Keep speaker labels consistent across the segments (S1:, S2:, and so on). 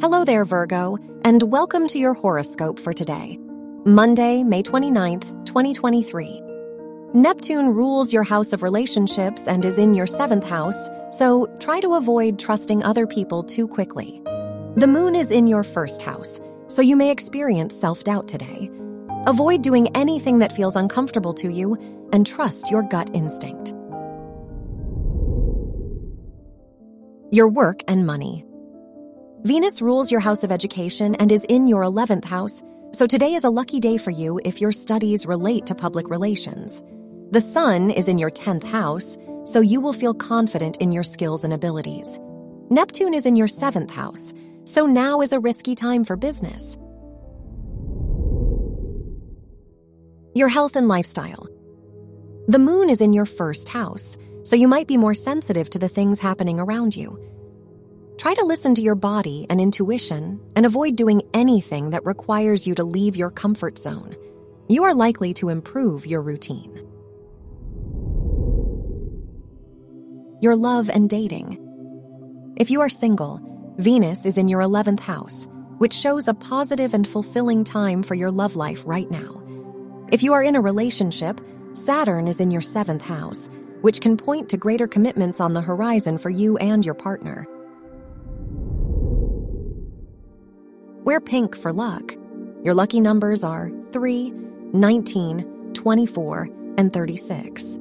S1: Hello there, Virgo, and welcome to your horoscope for today, Monday, May 29th, 2023. Neptune rules your house of relationships and is in your seventh house, so try to avoid trusting other people too quickly. The moon is in your first house, so you may experience self doubt today. Avoid doing anything that feels uncomfortable to you and trust your gut instinct. Your work and money. Venus rules your house of education and is in your 11th house, so today is a lucky day for you if your studies relate to public relations. The sun is in your 10th house, so you will feel confident in your skills and abilities. Neptune is in your 7th house, so now is a risky time for business. Your health and lifestyle. The moon is in your first house, so you might be more sensitive to the things happening around you. Try to listen to your body and intuition and avoid doing anything that requires you to leave your comfort zone. You are likely to improve your routine. Your love and dating. If you are single, Venus is in your 11th house, which shows a positive and fulfilling time for your love life right now. If you are in a relationship, Saturn is in your 7th house, which can point to greater commitments on the horizon for you and your partner. Wear pink for luck. Your lucky numbers are 3, 19, 24, and 36.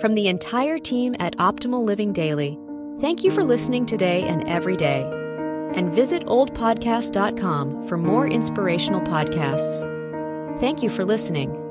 S2: From the entire team at Optimal Living Daily, thank you for listening today and every day. And visit oldpodcast.com for more inspirational podcasts. Thank you for listening.